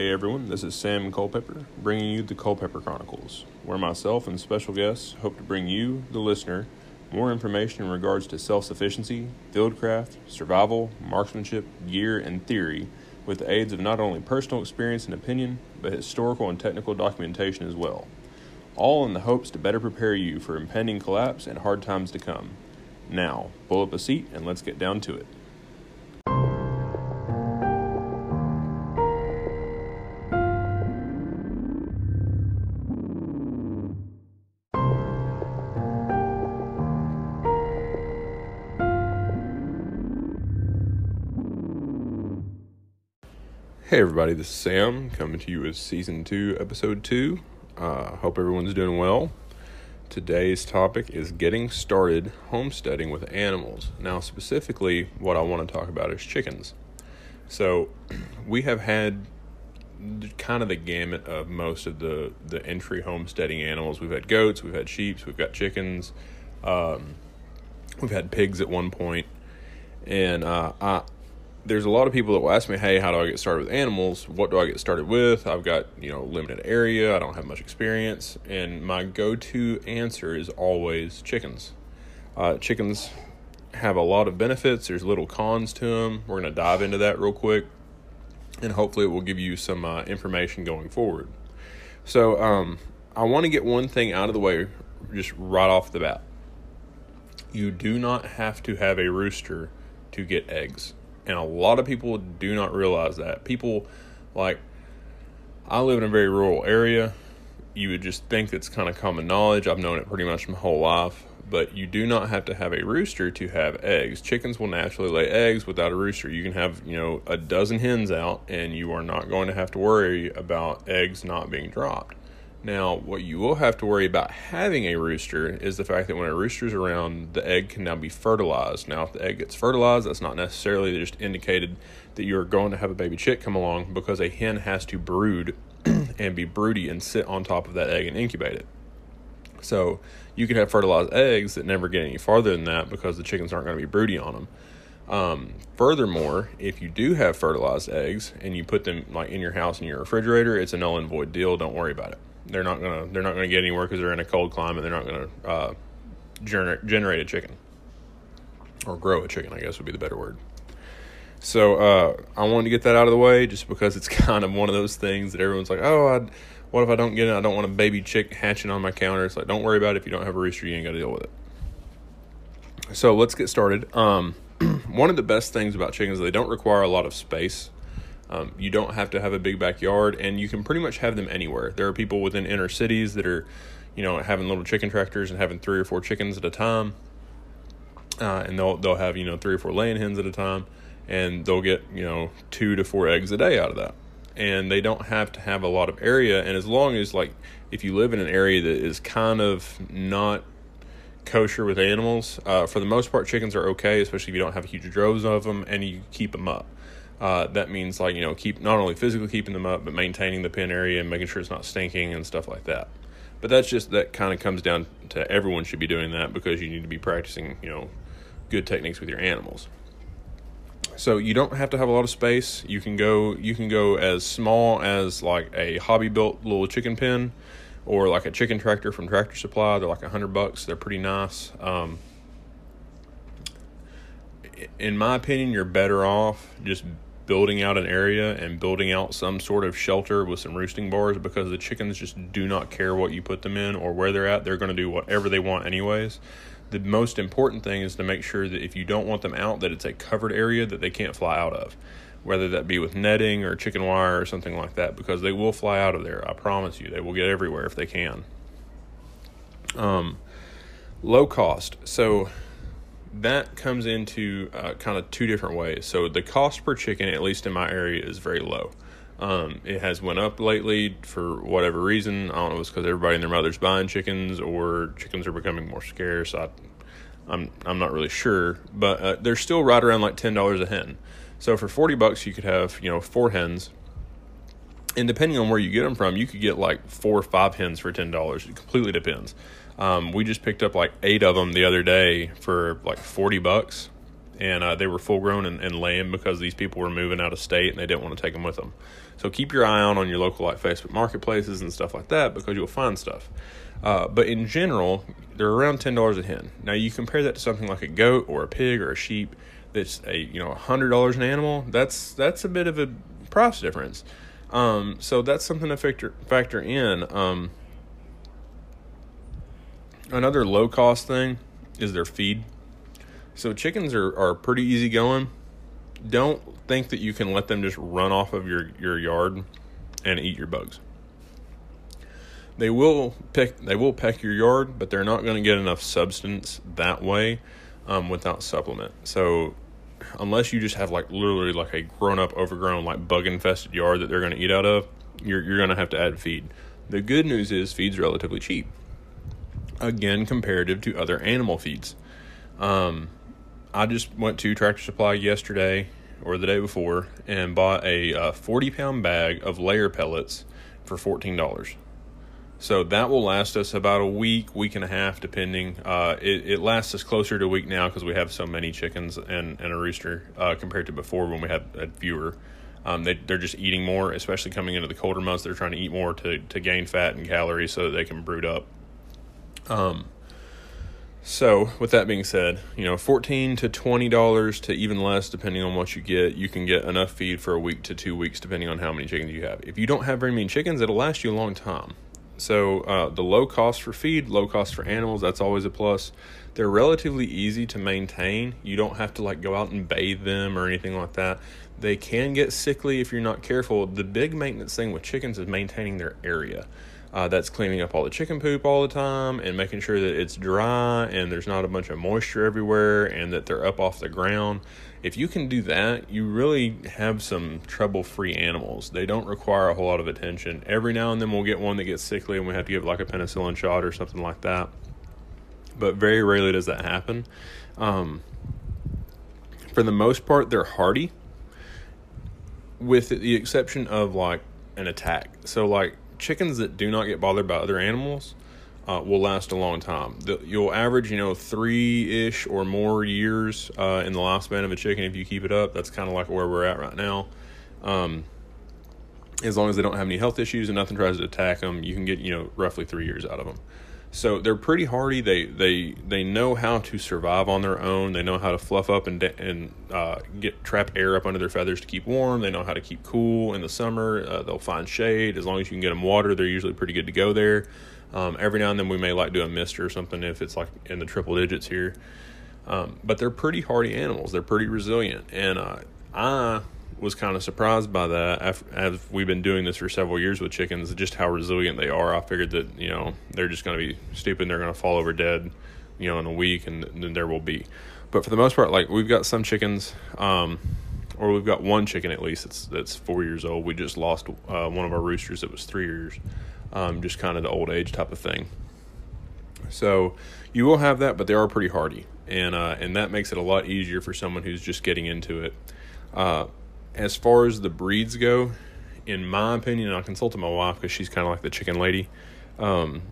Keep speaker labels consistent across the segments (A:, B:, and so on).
A: Hey everyone, this is Sam Culpepper bringing you the Culpepper Chronicles, where myself and special guests hope to bring you, the listener, more information in regards to self sufficiency, fieldcraft, survival, marksmanship, gear, and theory, with the aids of not only personal experience and opinion, but historical and technical documentation as well. All in the hopes to better prepare you for impending collapse and hard times to come. Now, pull up a seat and let's get down to it. Everybody, this is Sam coming to you with season two, episode two. Uh, hope everyone's doing well. Today's topic is getting started homesteading with animals. Now, specifically, what I want to talk about is chickens. So, we have had kind of the gamut of most of the the entry homesteading animals. We've had goats, we've had sheep, we've got chickens, um, we've had pigs at one point, and uh, I there's a lot of people that will ask me, "Hey, how do I get started with animals? What do I get started with? I've got you know limited area. I don't have much experience." And my go-to answer is always chickens. Uh, chickens have a lot of benefits. There's little cons to them. We're going to dive into that real quick, and hopefully, it will give you some uh, information going forward. So, um, I want to get one thing out of the way just right off the bat. You do not have to have a rooster to get eggs and a lot of people do not realize that. People like I live in a very rural area. You would just think it's kind of common knowledge. I've known it pretty much my whole life, but you do not have to have a rooster to have eggs. Chickens will naturally lay eggs without a rooster. You can have, you know, a dozen hens out and you are not going to have to worry about eggs not being dropped. Now, what you will have to worry about having a rooster is the fact that when a rooster is around, the egg can now be fertilized. Now, if the egg gets fertilized, that's not necessarily just indicated that you're going to have a baby chick come along because a hen has to brood and be broody and sit on top of that egg and incubate it. So, you can have fertilized eggs that never get any farther than that because the chickens aren't going to be broody on them. Um, furthermore, if you do have fertilized eggs and you put them like in your house in your refrigerator, it's a null and void deal. Don't worry about it they're not gonna they're not gonna get anywhere because they're in a cold climate. They're not gonna uh, generate generate a chicken or grow a chicken. I guess would be the better word. So uh, I wanted to get that out of the way, just because it's kind of one of those things that everyone's like, "Oh, I'd, what if I don't get it? I don't want a baby chick hatching on my counter." It's like, don't worry about it. If you don't have a rooster, you ain't got to deal with it. So let's get started. Um, one of the best things about chickens they don't require a lot of space. Um, you don't have to have a big backyard, and you can pretty much have them anywhere. There are people within inner cities that are, you know, having little chicken tractors and having three or four chickens at a time, uh, and they'll they'll have you know three or four laying hens at a time, and they'll get you know two to four eggs a day out of that. And they don't have to have a lot of area, and as long as like if you live in an area that is kind of not kosher with animals, uh, for the most part, chickens are okay, especially if you don't have huge droves of them and you keep them up. Uh, that means like you know keep not only physically keeping them up but maintaining the pen area and making sure it's not stinking and stuff like that. But that's just that kind of comes down to everyone should be doing that because you need to be practicing you know good techniques with your animals. So you don't have to have a lot of space. You can go you can go as small as like a hobby built little chicken pen or like a chicken tractor from tractor supply. They're like a hundred bucks. They're pretty nice. Um, in my opinion you're better off just building out an area and building out some sort of shelter with some roosting bars because the chickens just do not care what you put them in or where they're at. They're going to do whatever they want, anyways. The most important thing is to make sure that if you don't want them out, that it's a covered area that they can't fly out of, whether that be with netting or chicken wire or something like that, because they will fly out of there. I promise you, they will get everywhere if they can. Um, low cost. So that comes into uh, kind of two different ways. So the cost per chicken, at least in my area, is very low. Um, it has went up lately for whatever reason. I don't know if it's because everybody and their mother's buying chickens or chickens are becoming more scarce. I, I'm I'm not really sure, but uh, they're still right around like ten dollars a hen. So for forty bucks, you could have you know four hens, and depending on where you get them from, you could get like four or five hens for ten dollars. It completely depends. Um, we just picked up like eight of them the other day for like 40 bucks. and uh, they were full grown and, and laying because these people were moving out of state and they didn't want to take them with them. So keep your eye out on your local like Facebook marketplaces and stuff like that because you'll find stuff. Uh, but in general, they're around ten dollars a hen. Now you compare that to something like a goat or a pig or a sheep that's a you know hundred dollars an animal. That's that's a bit of a price difference. Um, so that's something to factor factor in. Um, another low cost thing is their feed. So chickens are, are pretty easy going. Don't think that you can let them just run off of your, your yard and eat your bugs. They will pick they will peck your yard, but they're not going to get enough substance that way um, without supplement. So unless you just have like literally like a grown up, overgrown, like bug infested yard that they're going to eat out of, you're you're going to have to add feed. The good news is feed's relatively cheap. Again, comparative to other animal feeds. Um, I just went to Tractor Supply yesterday or the day before and bought a uh, 40 pound bag of layer pellets for $14. So that will last us about a week, week and a half, depending. Uh, it, it, lasts us closer to a week now because we have so many chickens and, and a rooster uh, compared to before when we had, fewer. Um, they, they're just eating more, especially coming into the colder months. They're trying to eat more to, to gain fat and calories so that they can brood up. Um, so, with that being said, you know, fourteen to twenty dollars to even less, depending on what you get. You can get enough feed for a week to two weeks, depending on how many chickens you have. If you don't have very many chickens, it'll last you a long time. So, uh, the low cost for feed, low cost for animals, that's always a plus. They're relatively easy to maintain. You don't have to like go out and bathe them or anything like that. They can get sickly if you're not careful. The big maintenance thing with chickens is maintaining their area. Uh, that's cleaning up all the chicken poop all the time and making sure that it's dry and there's not a bunch of moisture everywhere and that they're up off the ground. If you can do that, you really have some trouble free animals. They don't require a whole lot of attention. Every now and then we'll get one that gets sickly and we have to give like a penicillin shot or something like that. But very rarely does that happen. Um, for the most part, they're hardy, with the exception of like an attack. So, like chickens that do not get bothered by other animals uh, will last a long time. The, you'll average, you know, three ish or more years uh, in the lifespan of a chicken if you keep it up. That's kind of like where we're at right now. Um, as long as they don't have any health issues and nothing tries to attack them, you can get, you know, roughly three years out of them. So they're pretty hardy. They they they know how to survive on their own. They know how to fluff up and and uh, get trap air up under their feathers to keep warm. They know how to keep cool in the summer. Uh, they'll find shade as long as you can get them water. They're usually pretty good to go there. Um, every now and then we may like do a mist or something if it's like in the triple digits here. Um, but they're pretty hardy animals. They're pretty resilient, and uh, I was kind of surprised by that. As we've been doing this for several years with chickens, just how resilient they are. I figured that you know they're just going to be stupid. They're going to fall over dead, you know, in a week, and then there will be. But for the most part, like we've got some chickens, um, or we've got one chicken at least that's that's four years old. We just lost uh, one of our roosters that was three years, um, just kind of the old age type of thing. So you will have that, but they are pretty hardy, and uh, and that makes it a lot easier for someone who's just getting into it. Uh, as far as the breeds go, in my opinion, I consulted my wife because she's kind of like the chicken lady. Um,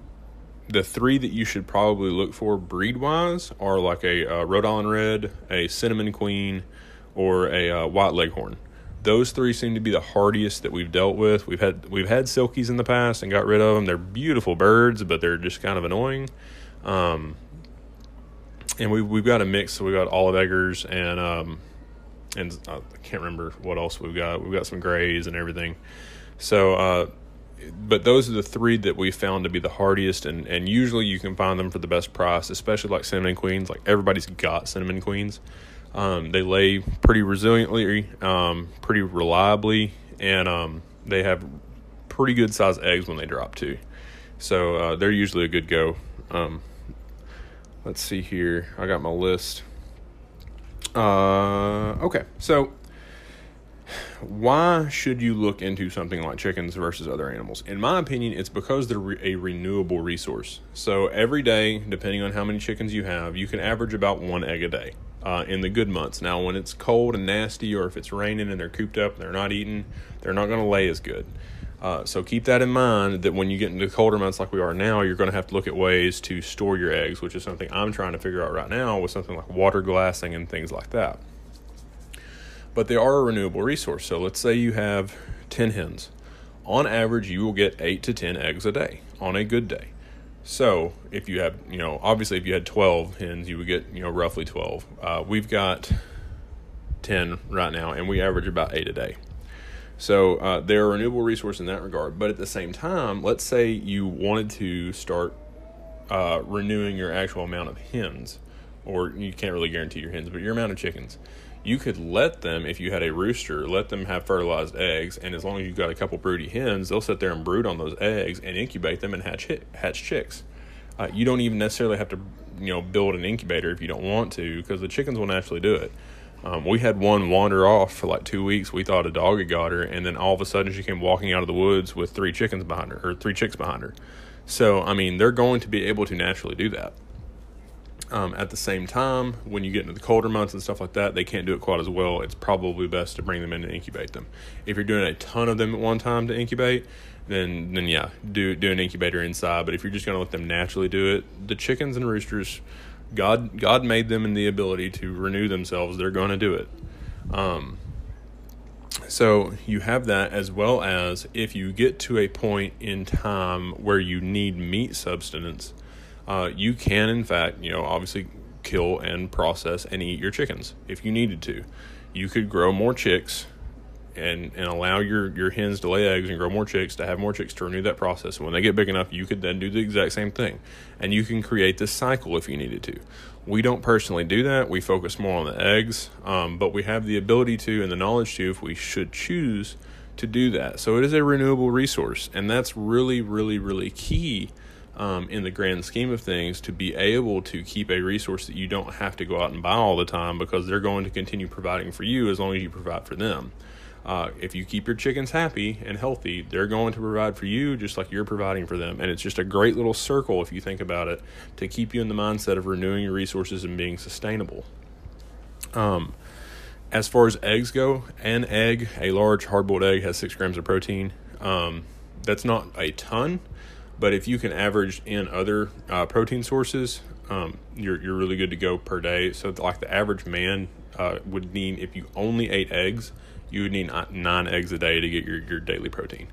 A: the three that you should probably look for breed wise are like a uh, Rhode Island Red, a Cinnamon Queen, or a uh, White Leghorn. Those three seem to be the hardiest that we've dealt with. We've had we've had silkies in the past and got rid of them. They're beautiful birds, but they're just kind of annoying. Um, and we we've got a mix. So we got olive eggers and um, and uh, I can't remember what else we've got. We've got some grays and everything. So, uh, but those are the three that we found to be the hardiest, and and usually you can find them for the best price, especially like cinnamon queens. Like everybody's got cinnamon queens. Um, they lay pretty resiliently, um, pretty reliably, and um, they have pretty good size eggs when they drop too. So uh, they're usually a good go. Um, let's see here. I got my list. Uh, okay, so why should you look into something like chickens versus other animals? In my opinion, it's because they're re- a renewable resource. So every day, depending on how many chickens you have, you can average about one egg a day uh, in the good months. Now, when it's cold and nasty, or if it's raining and they're cooped up and they're not eating, they're not going to lay as good. Uh, so keep that in mind that when you get into colder months like we are now, you're going to have to look at ways to store your eggs, which is something I'm trying to figure out right now with something like water glassing and things like that. But they are a renewable resource. So let's say you have 10 hens. On average, you will get 8 to 10 eggs a day on a good day. So if you have, you know, obviously if you had 12 hens, you would get, you know, roughly 12. Uh, we've got 10 right now, and we average about 8 a day. So uh, they're a renewable resource in that regard. But at the same time, let's say you wanted to start uh, renewing your actual amount of hens, or you can't really guarantee your hens, but your amount of chickens. You could let them, if you had a rooster, let them have fertilized eggs, and as long as you've got a couple broody hens, they'll sit there and brood on those eggs and incubate them and hatch hatch chicks. Uh, you don't even necessarily have to, you know, build an incubator if you don't want to, because the chickens will naturally do it. Um, we had one wander off for like two weeks. We thought a dog had got her, and then all of a sudden she came walking out of the woods with three chickens behind her, or three chicks behind her. So, I mean, they're going to be able to naturally do that. Um, at the same time, when you get into the colder months and stuff like that, they can't do it quite as well. It's probably best to bring them in and incubate them. If you're doing a ton of them at one time to incubate, then then yeah, do do an incubator inside. But if you're just going to let them naturally do it, the chickens and roosters God God made them in the ability to renew themselves. They're going to do it. Um, so you have that as well as if you get to a point in time where you need meat substance, uh, you can in fact, you know, obviously kill and process and eat your chickens if you needed to. You could grow more chicks and and allow your your hens to lay eggs and grow more chicks to have more chicks to renew that process. And when they get big enough, you could then do the exact same thing, and you can create this cycle if you needed to. We don't personally do that. We focus more on the eggs, um, but we have the ability to and the knowledge to if we should choose to do that. So it is a renewable resource, and that's really, really, really key. Um, in the grand scheme of things, to be able to keep a resource that you don't have to go out and buy all the time because they're going to continue providing for you as long as you provide for them. Uh, if you keep your chickens happy and healthy, they're going to provide for you just like you're providing for them. And it's just a great little circle, if you think about it, to keep you in the mindset of renewing your resources and being sustainable. Um, as far as eggs go, an egg, a large hard boiled egg, has six grams of protein. Um, that's not a ton, but if you can average in other uh, protein sources, um, you're you're really good to go per day. So like the average man uh, would need if you only ate eggs, you would need nine eggs a day to get your, your daily protein.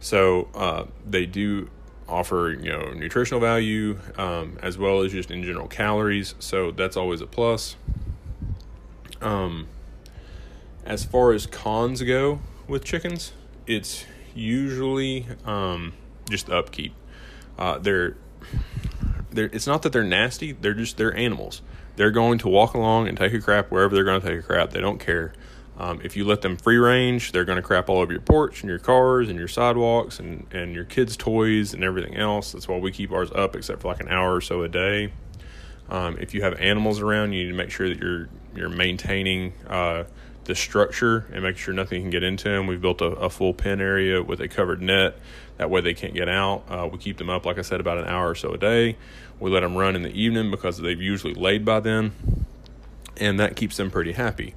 A: So uh, they do offer you know nutritional value um, as well as just in general calories. So that's always a plus. Um, as far as cons go with chickens, it's usually um, just upkeep. Uh, they're they're it's not that they're nasty. They're just they're animals. They're going to walk along and take a crap wherever they're going to take a crap. They don't care. Um, if you let them free range, they're going to crap all over your porch and your cars and your sidewalks and, and your kids' toys and everything else. That's why we keep ours up, except for like an hour or so a day. Um, if you have animals around, you need to make sure that you're you're maintaining uh, the structure and make sure nothing can get into them. We've built a, a, full pen area with a covered net. That way they can't get out. Uh, we keep them up, like I said, about an hour or so a day. We let them run in the evening because they've usually laid by then, and that keeps them pretty happy.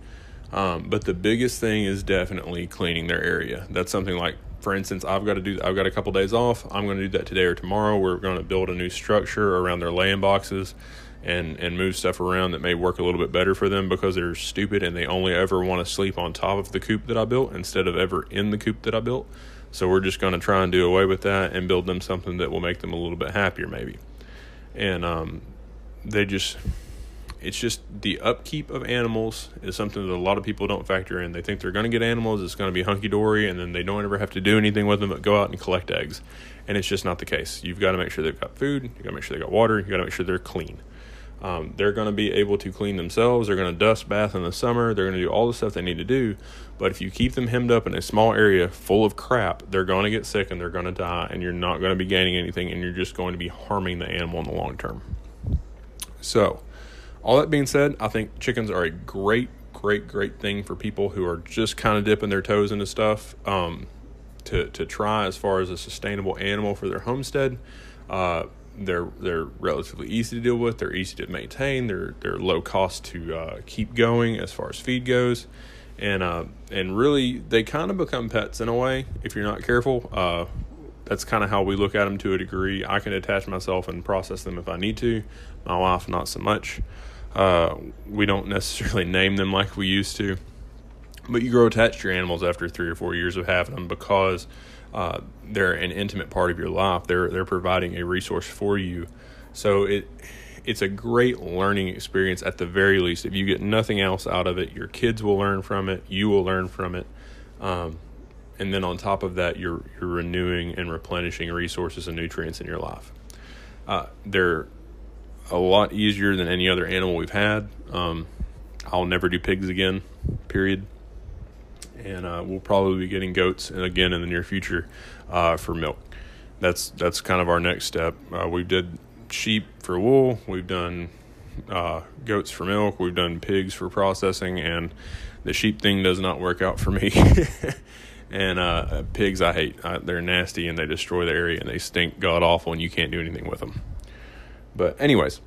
A: Um, but the biggest thing is definitely cleaning their area. That's something like, for instance, I've got to do. I've got a couple days off. I'm going to do that today or tomorrow. We're going to build a new structure around their laying boxes, and and move stuff around that may work a little bit better for them because they're stupid and they only ever want to sleep on top of the coop that I built instead of ever in the coop that I built. So we're just going to try and do away with that and build them something that will make them a little bit happier, maybe. And um, they just it's just the upkeep of animals is something that a lot of people don't factor in. They think they're going to get animals, it's going to be hunky dory, and then they don't ever have to do anything with them but go out and collect eggs. And it's just not the case. You've got to make sure they've got food, you've got to make sure they've got water, you've got to make sure they're clean. Um, they're going to be able to clean themselves. They're going to dust bath in the summer. They're going to do all the stuff they need to do. But if you keep them hemmed up in a small area full of crap, they're going to get sick and they're going to die, and you're not going to be gaining anything, and you're just going to be harming the animal in the long term. So, all that being said, I think chickens are a great, great, great thing for people who are just kind of dipping their toes into stuff um, to to try as far as a sustainable animal for their homestead. Uh, they're they're relatively easy to deal with. They're easy to maintain. They're they're low cost to uh, keep going as far as feed goes, and uh, and really they kind of become pets in a way if you're not careful. Uh, that's kind of how we look at them to a degree. I can attach myself and process them if I need to. My wife, not so much. Uh, we don't necessarily name them like we used to, but you grow attached to your animals after three or four years of having them because uh, they're an intimate part of your life. They're they're providing a resource for you, so it it's a great learning experience at the very least. If you get nothing else out of it, your kids will learn from it. You will learn from it. Um, and then on top of that, you're you're renewing and replenishing resources and nutrients in your life. Uh, they're a lot easier than any other animal we've had. Um, I'll never do pigs again. Period. And uh, we'll probably be getting goats and again in the near future uh, for milk. That's that's kind of our next step. Uh, we did sheep for wool. We've done uh, goats for milk. We've done pigs for processing, and the sheep thing does not work out for me. and uh, pigs, I hate. I, they're nasty and they destroy the area and they stink god awful, and you can't do anything with them. But anyways,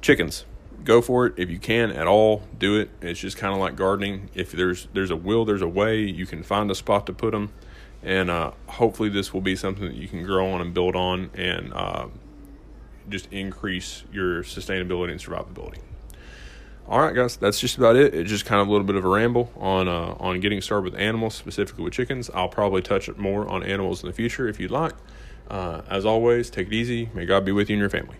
A: chickens. Go for it if you can at all. Do it. It's just kind of like gardening. If there's there's a will, there's a way. You can find a spot to put them, and uh, hopefully this will be something that you can grow on and build on, and uh, just increase your sustainability and survivability. All right, guys, that's just about it. It's just kind of a little bit of a ramble on uh, on getting started with animals, specifically with chickens. I'll probably touch more on animals in the future if you'd like. Uh, as always, take it easy. May God be with you and your family.